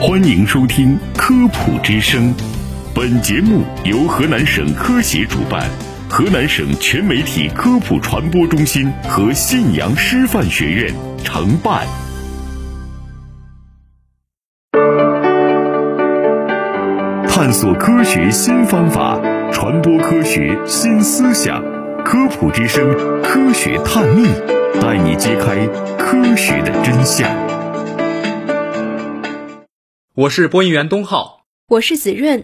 欢迎收听《科普之声》，本节目由河南省科协主办，河南省全媒体科普传播中心和信阳师范学院承办。探索科学新方法，传播科学新思想，《科普之声》科学探秘，带你揭开科学的真相。我是播音员东浩，我是子润。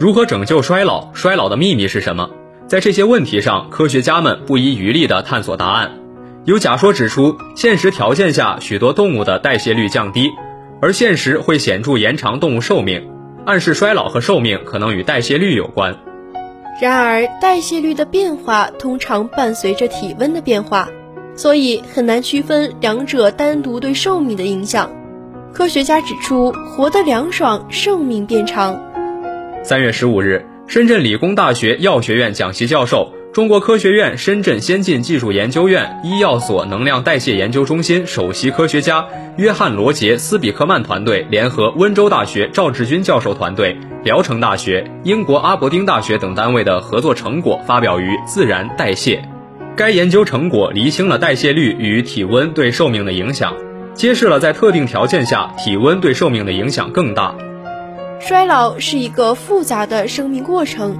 如何拯救衰老？衰老的秘密是什么？在这些问题上，科学家们不遗余力地探索答案。有假说指出，现实条件下，许多动物的代谢率降低，而现实会显著延长动物寿命，暗示衰老和寿命可能与代谢率有关。然而，代谢率的变化通常伴随着体温的变化，所以很难区分两者单独对寿命的影响。科学家指出，活得凉爽，寿命变长。三月十五日，深圳理工大学药学院讲席教授、中国科学院深圳先进技术研究院医药所能量代谢研究中心首席科学家约翰·罗杰·斯比克曼团队联合温州大学赵志军教授团队、聊城大学、英国阿伯丁大学等单位的合作成果发表于《自然代谢》。该研究成果厘清了代谢率与体温对寿命的影响。揭示了在特定条件下，体温对寿命的影响更大。衰老是一个复杂的生命过程，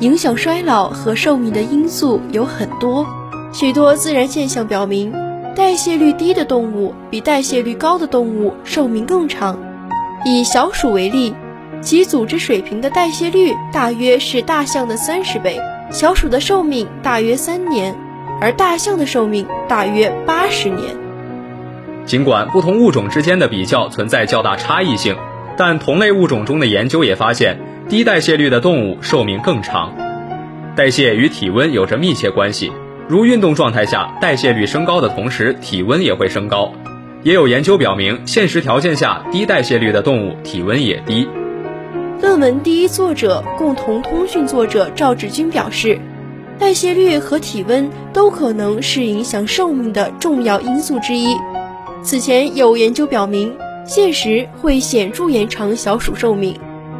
影响衰老和寿命的因素有很多。许多自然现象表明，代谢率低的动物比代谢率高的动物寿命更长。以小鼠为例，其组织水平的代谢率大约是大象的三十倍，小鼠的寿命大约三年，而大象的寿命大约八十年。尽管不同物种之间的比较存在较大差异性，但同类物种中的研究也发现，低代谢率的动物寿命更长。代谢与体温有着密切关系，如运动状态下，代谢率升高的同时，体温也会升高。也有研究表明，现实条件下，低代谢率的动物体温也低。论文第一作者、共同通讯作者赵志军表示，代谢率和体温都可能是影响寿命的重要因素之一。此前有研究表明，现实会显著延长小鼠寿命，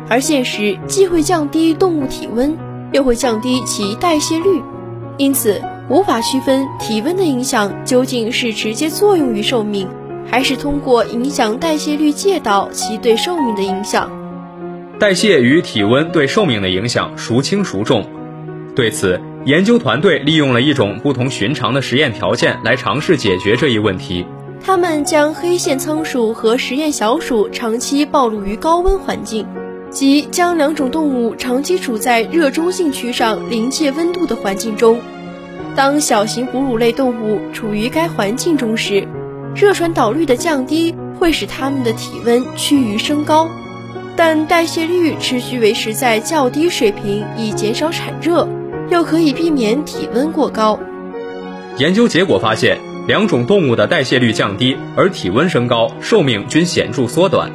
而现实既会降低动物体温，又会降低其代谢率，因此无法区分体温的影响究竟是直接作用于寿命，还是通过影响代谢率借导其对寿命的影响。代谢与体温对寿命的影响孰轻孰重？对此，研究团队利用了一种不同寻常的实验条件来尝试解决这一问题。他们将黑线仓鼠和实验小鼠长期暴露于高温环境，即将两种动物长期处在热中性区上临界温度的环境中。当小型哺乳类动物处于该环境中时，热传导率的降低会使它们的体温趋于升高，但代谢率持续维持在较低水平以减少产热，又可以避免体温过高。研究结果发现。两种动物的代谢率降低，而体温升高，寿命均显著缩短。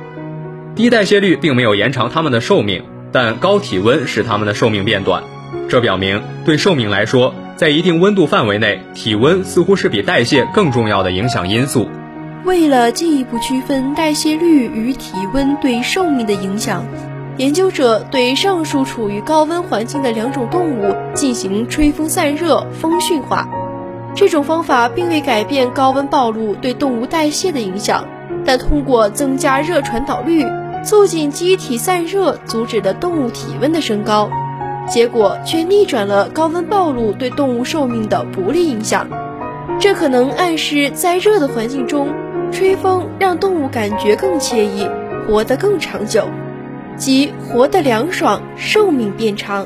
低代谢率并没有延长它们的寿命，但高体温使它们的寿命变短。这表明，对寿命来说，在一定温度范围内，体温似乎是比代谢更重要的影响因素。为了进一步区分代谢率与体温对寿命的影响，研究者对上述处于高温环境的两种动物进行吹风散热、风驯化。这种方法并未改变高温暴露对动物代谢的影响，但通过增加热传导率，促进机体散热，阻止了动物体温的升高，结果却逆转了高温暴露对动物寿命的不利影响。这可能暗示，在热的环境中，吹风让动物感觉更惬意，活得更长久，即活得凉爽，寿命变长。